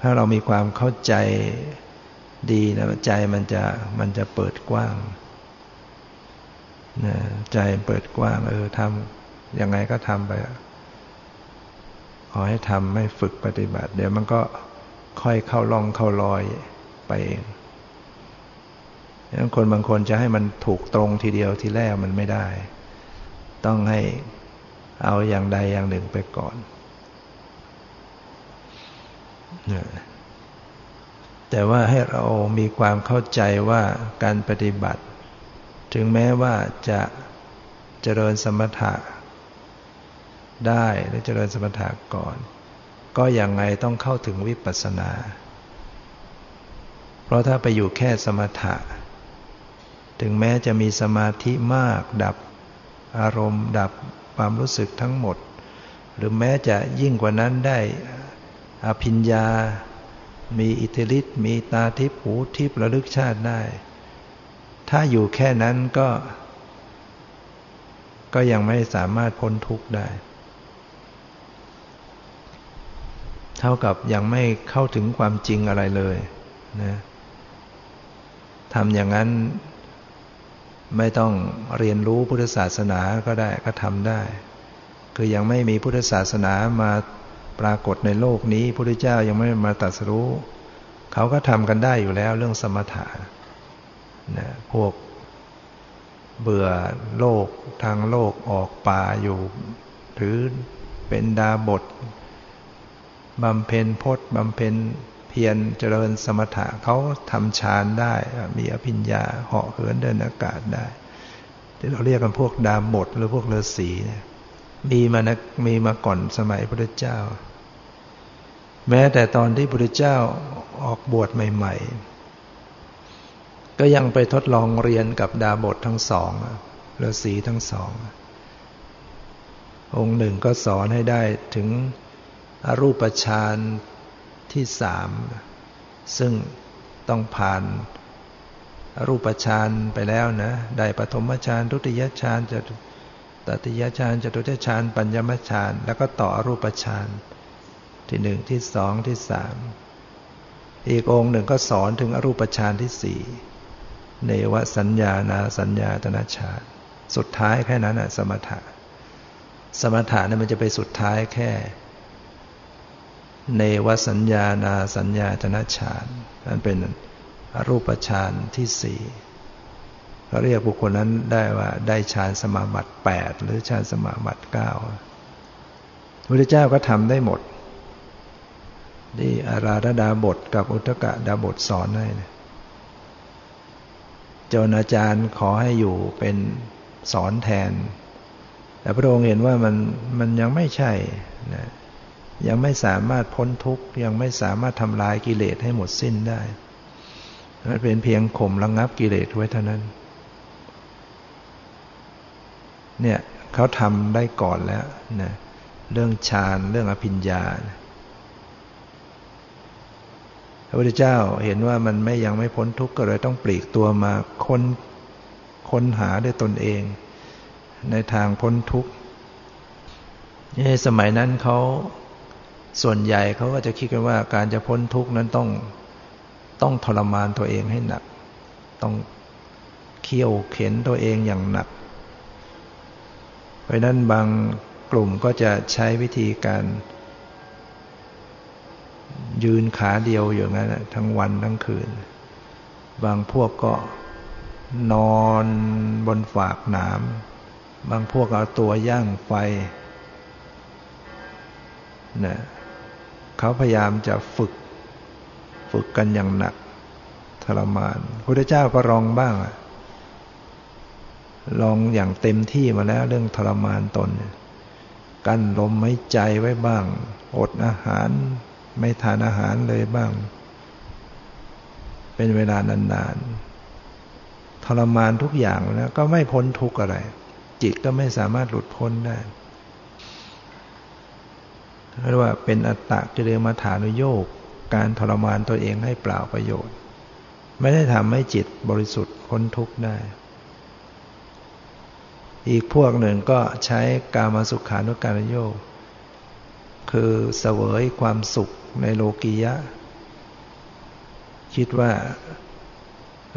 ถ้าเรามีความเข้าใจดีนะใจมันจะมันจะเปิดกว้าง ใจเปิดกว้างเออทำยังไงก็ทำไป ขอให้ทำไม่ฝึกปฏิบัติ เดี๋ยวมันก็ค่อยเข้าล่องเข้ารอยไปเองดังคนบางคนจะให้มันถูกตรงทีเดียวทีแรกมันไม่ได้ ต้องให้เอาอย่างใดอย่างหนึ่งไปก่อนแต่ว่าให้เรามีความเข้าใจว่าการปฏิบัติ ถึงแม้ว่าจะเจริญสมถะได้หรือเจริญสมถะก่อน ก็อย่างไงต้องเข้าถึงวิปัสสนา เพราะถ้าไปอยู่แค่สมถะ ถึงแม้จะมีสมาธิมาก ดับอารมณ์ ดับความรู้สึกทั้งหมด หรือแม้จะยิ่งกว่านั้นได้อภิญญา มีอิทธิฤทธิ์มีตาทิพหูทิพระลึกชาติได้ ถ้าอยู่แค่นั้นก็ ก็ยังไม่สามารถพ้นทุกข์ได้ เท่ากับยังไม่เข้าถึงความจริงอะไรเลยนะทำอย่างนั้นไม่ต้องเรียนรู้พุทธศาสนาก็ได้ก็ทำได้ คือยังไม่มีพุทธศาสนามาปรากฏในโลกนี้พระพุทธเจ้ายังไม่มาตรัสรู้ เขาก็ทำกันได้อยู่แล้วเรื่องสมถะ นะพวกเบื่อโลกทางโลกออกป่าอยู่ หรือเป็นดาบทบำเพ็ญพจน์บำเพ็ญเพียรเจริญสมถะเขาทำฌานได้ มีอภิญญาเหาะเหินเดินอากาศได้ที่เราเรียกกันพวกดาบทหรือพวกฤาษีเนี่ยมีมานะมีมาก่อนสมัยพระเจ้า แม้แต่ตอนที่พระเจ้าออกบวชใหม่ ๆ ก็ยังไปทดลองเรียนกับดาบททั้งสองฤาษีทั้งสอง องค์หนึ่งก็สอนให้ได้ถึงอรูปฌานที่สามซึ่งต้องผ่านรูปฌานไปแล้วนะ ได้ปฐมฌานทุติยฌานจะตติยฌานจตุตฌานปัญญมฌานแล้วก็ต่ออรูปฌานที่หนึ่งที่สองที่สามอีกองค์หนึ่งก็สอนถึงอรูปฌานที่สี่ เนวสัญญานาสัญญาตนาฌาสุดท้ายแค่นั้นอะสมถะ สมถะเนี่ยมันจะไปสุดท้ายแค่ เนวสัญญานาสัญญาตนาฌานนั่นเป็นอรูปฌานที่สี่เขาเรียกบุคคลนั้นได้ว่าได้ฌานสมาบัติแปดหรือฌานสมาบัติเก้าพระเจ้าก็ทำได้หมด นี่อาราธดาบทกับอุทกะดาบทสอนให้นะ จนอาจารย์ขอให้อยู่เป็นสอนแทน แต่พระองค์เห็นว่ามันมันยังไม่ใช่นะยังไม่สามารถพ้นทุกข์ยังไม่สามารถทำลายกิเลสให้หมดสิ้นได้มันเป็นเพียงข่มระงงับกิเลสไว้เท่านั้น เนี่ยเขาทำได้ก่อนแล้วนะเรื่องฌานเรื่องอภิญญา พระพุทธเจ้าเห็นว่ามันไม่ยังไม่พ้นทุกข์ก็เลยต้องปลีกตัวมาค้นค้นหาด้วยตนเอง ในทางพ้นทุกข์ในสมัยนั้นเขาส่วนใหญ่เขาก็จะคิดกันว่าการจะพ้นทุกข์นั้นต้องต้องทรมานตัวเองให้หนัก ต้องเคี่ยวเข็นตัวเองอย่างหนัก เพราะนั้นบางกลุ่มก็จะใช้วิธีการ ยืนขาเดียวอย่างนั้นทั้งวันทั้งคืน บางพวกก็นอนบนฝากหนาม บางพวกเอาตัวย่างไฟนะเขาพยายามจะฝึก ฝึกกันอย่างหนักทรมานพระเจ้าก็ลองบ้าง ลองอย่างเต็มที่มาแล้วเรื่องทรมานตน กั้นลมไม่ใจไว้บ้าง อดอาหาร ไม่ทานอาหารเลยบ้าง เป็นเวลานานๆทรมานทุกอย่างแล้วก็ไม่พ้นทุกอะไร จิตก็ไม่สามารถหลุดพ้นได้เรียกว่าเป็นอัตตะกิเลมาฐานุโยกการทรมานตัวเองให้เปล่าประโยชน์ ไม่ได้ทำให้จิตบริสุทธิ์พ้นทุกข์ได้ อีกพวกหนึ่งก็ใช้กามาสุขานุการโยก คือเสวยความสุขในโลกียะ คิดว่า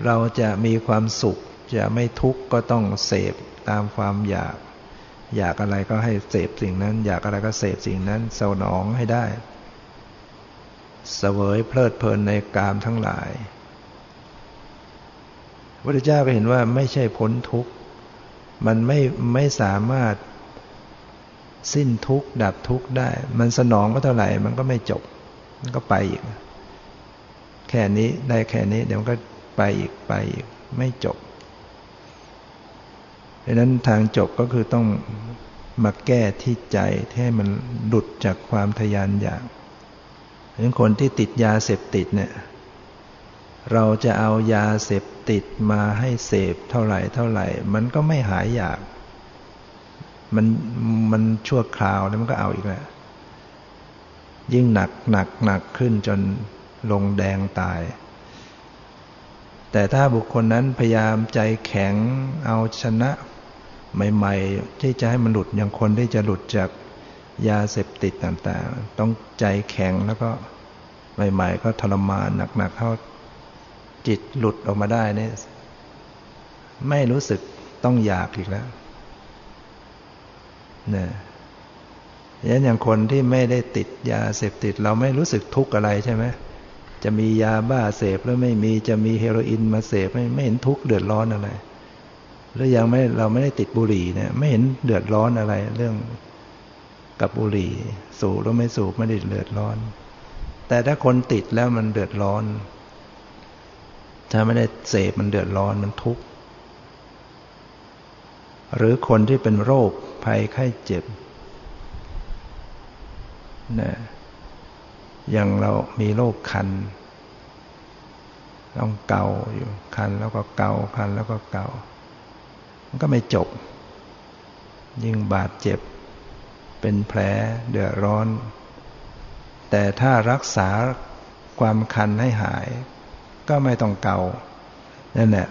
เราจะมีความสุข จะไม่ทุกข์ก็ต้องเสพตามความอยาก อยากอะไรก็ให้เสพสิ่งนั้น อยากอะไรก็เสพสิ่งนั้นสนองให้ได้สเสวยเพลิดเพลินในกามทั้งหลายพระพุทธเจ้าก็เห็นว่าไม่ใช่พ้นทุกข์ มันไม่ไม่สามารถ สิ้นทุกข์ ดับทุกข์ได้ มันสนองก็เท่าไหร่ มันก็ไม่จบ มันก็ไปอีก แค่นี้ได้แค่นี้ เดี๋ยวมันก็ไปอีกไปอีก ไม่จบดังนั้นทางจบก็คือต้องมาแก้ที่ใจให้มันหลุดจากความทยานอยากดังคนที่ติดยาเสพติดเนี่ยเราจะเอายาเสพติดมาให้เสพเท่าไหร่เท่าไหร่ มันก็ไม่หายอยาก มันมันชั่วคราวแล้วมันก็เอาอีกแล้วยิ่งหนักหนักหนักขึ้นจนลงแดงตาย แต่ถ้าบุคคลนั้นพยายามใจแข็งเอาชนะใหม่ๆ ที่จะให้มันหลุดอย่างคนที่จะหลุดจากยาเสพติดต่างๆ ต้องใจแข็งแล้วก็ใหม่ ๆ ก็ทรมานหนักๆเข้าจิตหลุดออกมาได้เนี่ยไม่รู้สึกต้องอยากอีกแล้ว นี่ยยันอย่างคนที่ไม่ได้ติดยาเสพติด เราไม่รู้สึกทุกข์อะไรใช่ไหมจะมียาบ้าเสพแล้วไม่มีจะมีเฮโรอีนมาเสพไม่ไม่เห็นทุกข์เดือดร้อนอะไรหรือยังไม่เราไม่ได้ติดบุหรี่เนี่ยไม่เห็นเดือดร้อนอะไร เรื่องกับบุหรี่ สูบหรือไม่สูบไม่ได้เดือดร้อน แต่ถ้าคนติดแล้วมันเดือดร้อน ถ้าไม่ได้เสพมันเดือดร้อนมันทุกข์ หรือคนที่เป็นโรคภัยไข้เจ็บนะอย่างเรามีโรคคัน ต้องเกาอยู่คันแล้วก็เกาคันแล้วก็เกา มันก็ไม่จบ ยิ่งบาดเจ็บ เป็นแผลเดือดร้อน แต่ถ้ารักษาความคันให้หาย ก็ไม่ต้องเกานั่นแหละ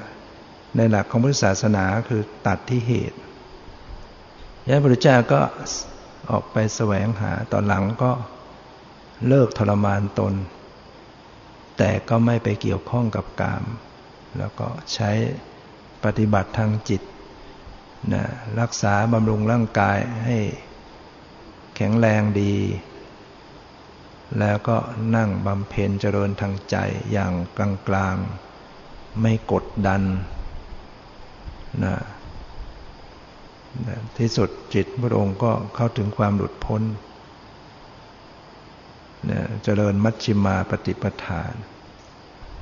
ในหลักของพุทธศาสนาคือตัดที่เหตุยะพระพุทธเจ้าก็ออกไปแสวงหาตอนหลังก็เลิกทรมานตน แต่ก็ไม่ไปเกี่ยวข้องกับกาม แล้วก็ใช้ปฏิบัติทางจิตนะรักษาบำรุงร่างกายให้แข็งแรงดี แล้วก็นั่งบำเพ็ญเจริญทางใจอย่างกลางๆ ไม่กดดัน นะที่สุดจิตพระองค์ก็เข้าถึงความหลุดพ้นเนี่ยเจริญมัชชิมาปฏิปทาน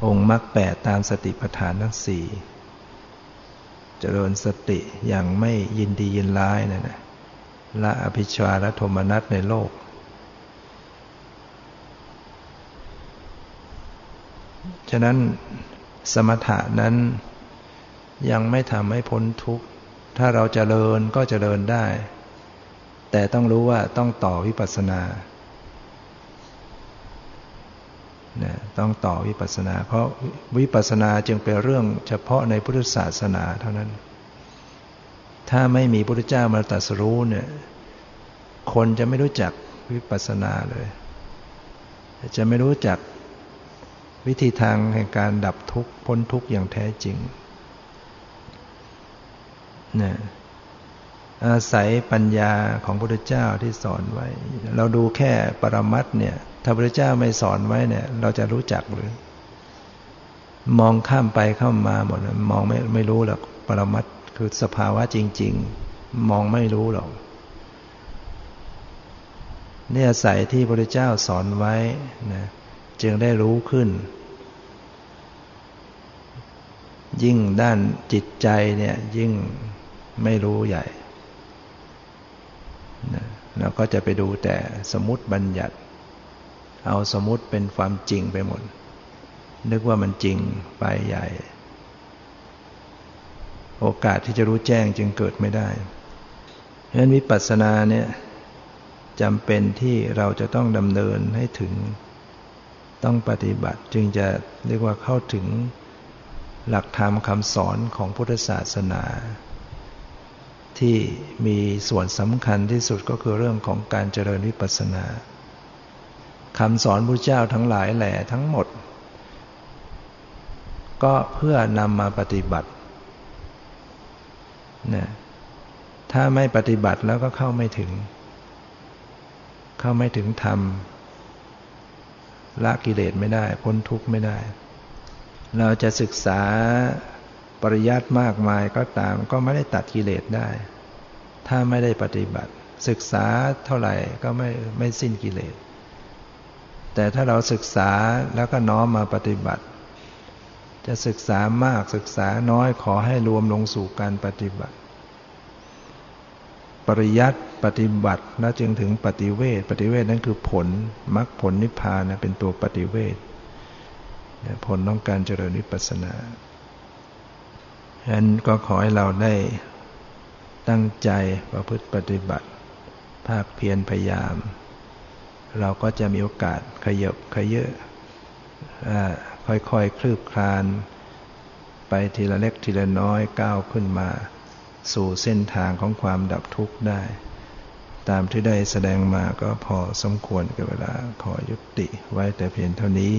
องค์มรรคแปดตามสติปัฏฐานทั้งสี่เจริญสติอย่างไม่ยินดียินร้ายนะนะละอภิชาและโทมนัสในโลก ฉะนั้นสมถะนั้น ยังไม่ทำให้พ้นทุกข์ ถ้าเราจเจริญก็จเจริญได้ แต่ต้องรู้ว่าต้องต่อวิปัสสนานะต้องต่อวิปัสสนา เพราะวิปัสสนาจึงเป็นเรื่องเฉพาะในพุทธศาสนาเท่านั้น ถ้าไม่มีพระพุทธเจ้ามาตรัสรู้เนี่ยคนจะไม่รู้จักวิปัสสนาเลย จะไม่รู้จักวิธีทางแห่งการดับทุกข์พ้นทุกข์อย่างแท้จริง นะอาศัยปัญญาของพระพุทธเจ้าที่สอนไว้ เราดูแค่ปรมัตเนี่ย ถ้าพระพุทธเจ้าไม่สอนไว้เนี่ย เราจะรู้จักหรือ มองข้ามไปเข้ามาหมดมองไม่ไม่รู้หรอกปรมัตคือสภาวะจริง ๆ มองไม่รู้หรอกเนี่อาศัยที่พระพุทธเจ้าสอนไว้นะจึงได้รู้ขึ้น ยิ่งด้านจิตใจเนี่ยยิ่ง ไม่รู้ใหญ่เราก็จะไปดูแต่สมมติบัญญัติ เอาสมมติเป็นความจริงไปหมด นึกว่ามันจริงไปใหญ่ โอกาสที่จะรู้แจ้งจึงเกิดไม่ได้เพราะฉะนั้นวิปัสสนาเนี่ยจำเป็นที่เราจะต้องดำเนินให้ถึง ต้องปฏิบัติจึงจะเรียกว่าเข้าถึงหลักธรรมคำสอนของพุทธศาสนา ที่มีส่วนสำคัญที่สุดก็คือเรื่องของการเจริญวิปัสสนาคำสอนพระเจ้าทั้งหลายแหล่ทั้งหมด ก็เพื่อนำมาปฏิบัตินะถ้าไม่ปฏิบัติแล้วก็เข้าไม่ถึง เข้าไม่ถึงธรรมละกิเลสไม่ได้ พ้นทุกข์ไม่ได้ เราจะศึกษา ริยัติมากมายก็ตามก็ไม่ได้ตัดกิเลสได้ ถ้าไม่ได้ปฏิบัติ ศึกษาเท่าไหร่ก็ไม่ไม่สิ้นกิเลส แต่ถ้าเราศึกษาแล้วก็น้อมมาปฏิบัติ จะศึกษามากศึกษาน้อยขอให้รวมลงสู่การปฏิบัติ ปริยัติปฏิบัติแล้วจึงถึงปฏิเวทปฏิเวทนั้นคือผลมรรคผลนิพพานนะเป็นตัวปฏิเวทผลต้องการเจริญวิปัสสนา ฉะนั้นก็ขอให้เราได้ตั้งใจประพฤติปฏิบัติ ภาคเพียรพยายาม เราก็จะมีโอกาสขยบขยอะค่อยๆคคลืบคลาน ไปทีละเล็กทีละน้อยก้าวขึ้นมา สู่เส้นทางของความดับทุกข์ได้ ตามที่ได้แสดงมาก็พอสมควรกับเวลาขอยุติไว้แต่เพียงเท่านี้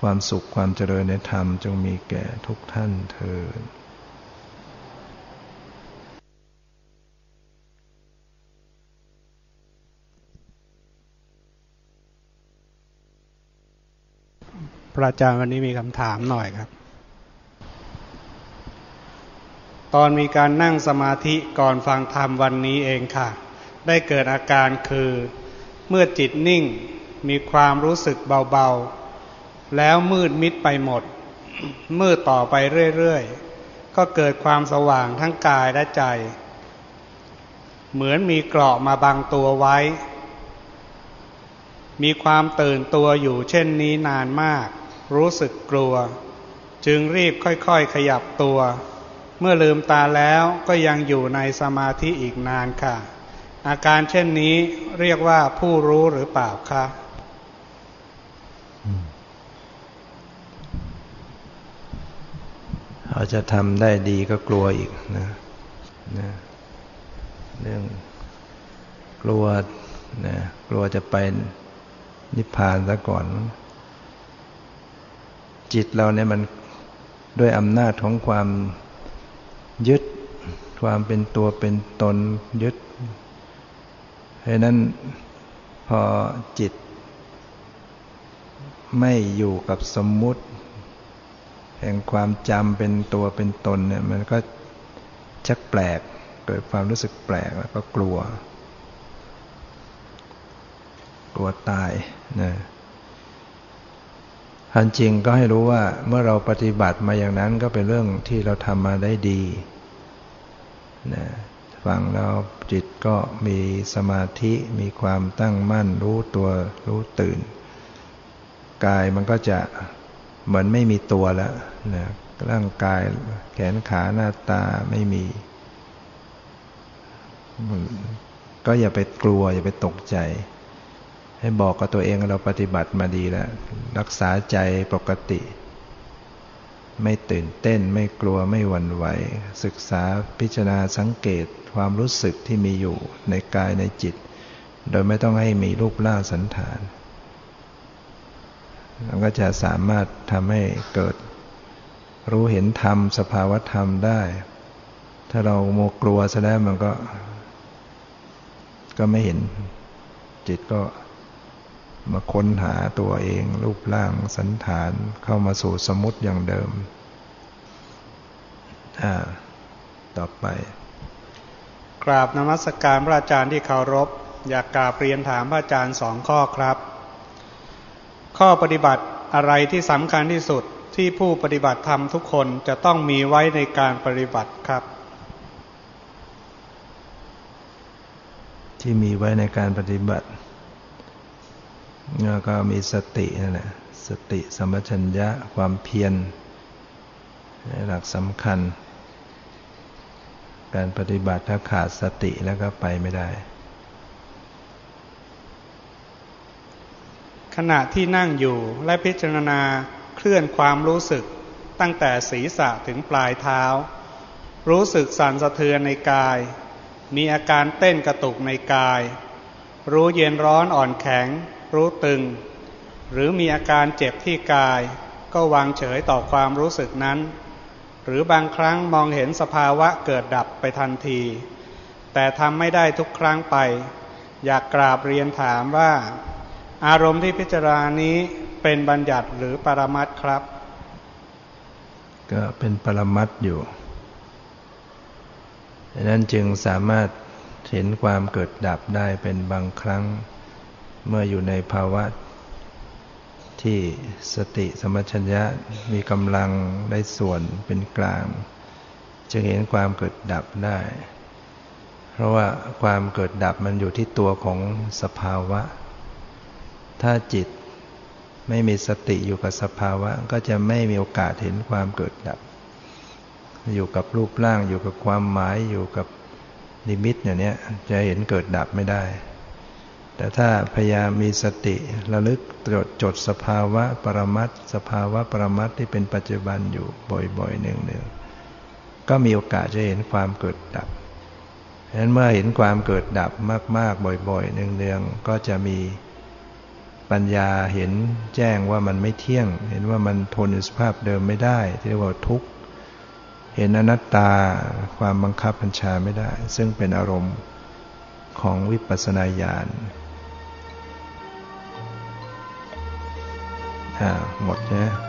ความสุขความเจริญในธรรมจงมีแก่ทุกท่านเถิด ระอาจารย์วันนี้มีคำถามหน่อยครับ ตอนมีการนั่งสมาธิก่อนฟังธรรมวันนี้เองค่ะ ได้เกิดอาการคือ เมื่อจิตนิ่งมีความรู้สึกเบาๆ แล้วมืดมิดไปหมด มืดต่อไปเรื่อยๆ ก็เกิดความสว่างทั้งกายและใจ เหมือนมีเกราะมาบังตัวไว้ มีความตื่นตัวอยู่เช่นนี้นานมาก รู้สึกกลัว จึงรีบค่อยๆขยับตัว เมื่อลืมตาแล้วก็ยังอยู่ในสมาธิอีกนานค่ะ อาการเช่นนี้เรียกว่าผู้รู้หรือเปล่าคะเขาจะทำได้ดีก็กลัวอีกนะนะเรื่องกลัวนะกลัวจะไปนิพพานซะก่อน จิตเราเนี่ยมันด้วยอำนาจของความยึด ความเป็นตัวเป็นตนยึดเพราะนั้นพอจิต ไม่อยู่กับสมมุติ แห่งความจำเป็นตัวเป็นตนเนี่ยมันก็ชักแปลกเกิดความรู้สึกแปลกแล้วก็กลัว กลัวตายนะ ทันจริงก็ให้รู้ว่าเมื่อเราปฏิบัติมาอย่างนั้นก็เป็นเรื่องที่เราทำมาได้ดีนะฟังแล้วจิตก็มีสมาธิมีความตั้งมั่นรู้ตัวรู้ตื่น กายมันก็จะเหมือนไม่มีตัวแล้วนะร่างกายแขนขาหน้าตาไม่มี ก็อย่าไปกลัวอย่าไปตกใจ ให้บอกกับตัวเองเราปฏิบัติมาดีแล้ว รักษาใจปกติ ไม่ตื่นเต้นไม่กลัวไม่หวั่นไหว ศึกษาพิจารณาสังเกตความรู้สึกที่มีอยู่ในกายในจิต โดยไม่ต้องให้มีรูปร่างสันฐานมันก็จะสามารถทำให้เกิด รู้เห็นธรรม สภาวธรรมได้ ถ้าเราโมกลัวซะแล้วมันก็ ก็ไม่เห็นจิตก็ มาค้นหาตัวเองรูปร่างสันฐานเข้ามาสู่สมุติอย่างเดิม อ่า ต่อไป กราบนมัสกการพระอาจารย์ที่เคารพ อยากกราบเรียนถามพระอาจารย์สองข้อครับ ข้อปฏิบัติอะไรที่สำคัญที่สุดที่ผู้ปฏิบัติธรรมทุกคนจะต้องมีไว้ในการปฏิบัติครับ ที่มีไว้ในการปฏิบัติ แล้วก็มีสตินั่นแหละสติสัมปชัญญะความเพียรหลักสำคัญ การปฏิบัติถ้าขาดสติแล้วก็ไปไม่ได้ ขณะที่นั่งอยู่และพิจารณาเคลื่อนความรู้สึกตั้งแต่ศีรษะถึงปลายเท้า รู้สึกสั่นสะเทือนในกาย มีอาการเต้นกระตุกในกาย รู้เย็นร้อนอ่อนแข็ง รู้ตึง หรือมีอาการเจ็บที่กาย ก็วางเฉยต่อความรู้สึกนั้น หรือบางครั้งมองเห็นสภาวะเกิดดับไปทันที แต่ทำไม่ได้ทุกครั้งไป อยากกราบเรียนถามว่า อารมณ์ที่พิจารณานี้เป็นบัญญัติหรือปรมัตครับ ก็เป็นปรมัตอยู่ดังนั้นจึงสามารถเห็นความเกิดดับได้เป็นบางครั้ง เมื่ออยู่ในภาวะที่สติสมัชัญญะมีกำลังได้ส่วนเป็นกลางจะเห็นความเกิดดับได้ เพราะว่าความเกิดดับมันอยู่ที่ตัวของสภาวะ ถ้าจิตไม่มีสติอยู่กับสภาวะ ก็จะไม่มีโอกาสเห็นความเกิดดับ อยู่กับรูปร่างอยู่กับความหมายอยู่กับนิมิตอย่างนี้จะเห็นเกิดดับไม่ได้ แต่ถ้าพยายามมีสติระลึกจดจดสภาวะปรมัตสภาวะปรมัตที่เป็นปัจจุบันอยู่บ่อยๆหนึ่งๆก็มีโอกาสจะเห็นความเกิดดับฉะนั้นเมื่อเห็นความเกิดดับมาก ๆ บ่อยๆเนืองๆก็จะมีปัญญาเห็นแจ้งว่ามันไม่เที่ยง เห็นว่ามันทนสภาพเดิมไม่ได้ที่เรียกว่าทุกข์เห็นอนัตตาความบังคับบัญชาไม่ได้ ซึ่งเป็นอารมณ์ของวิปัสสนาญาณ หมดนะ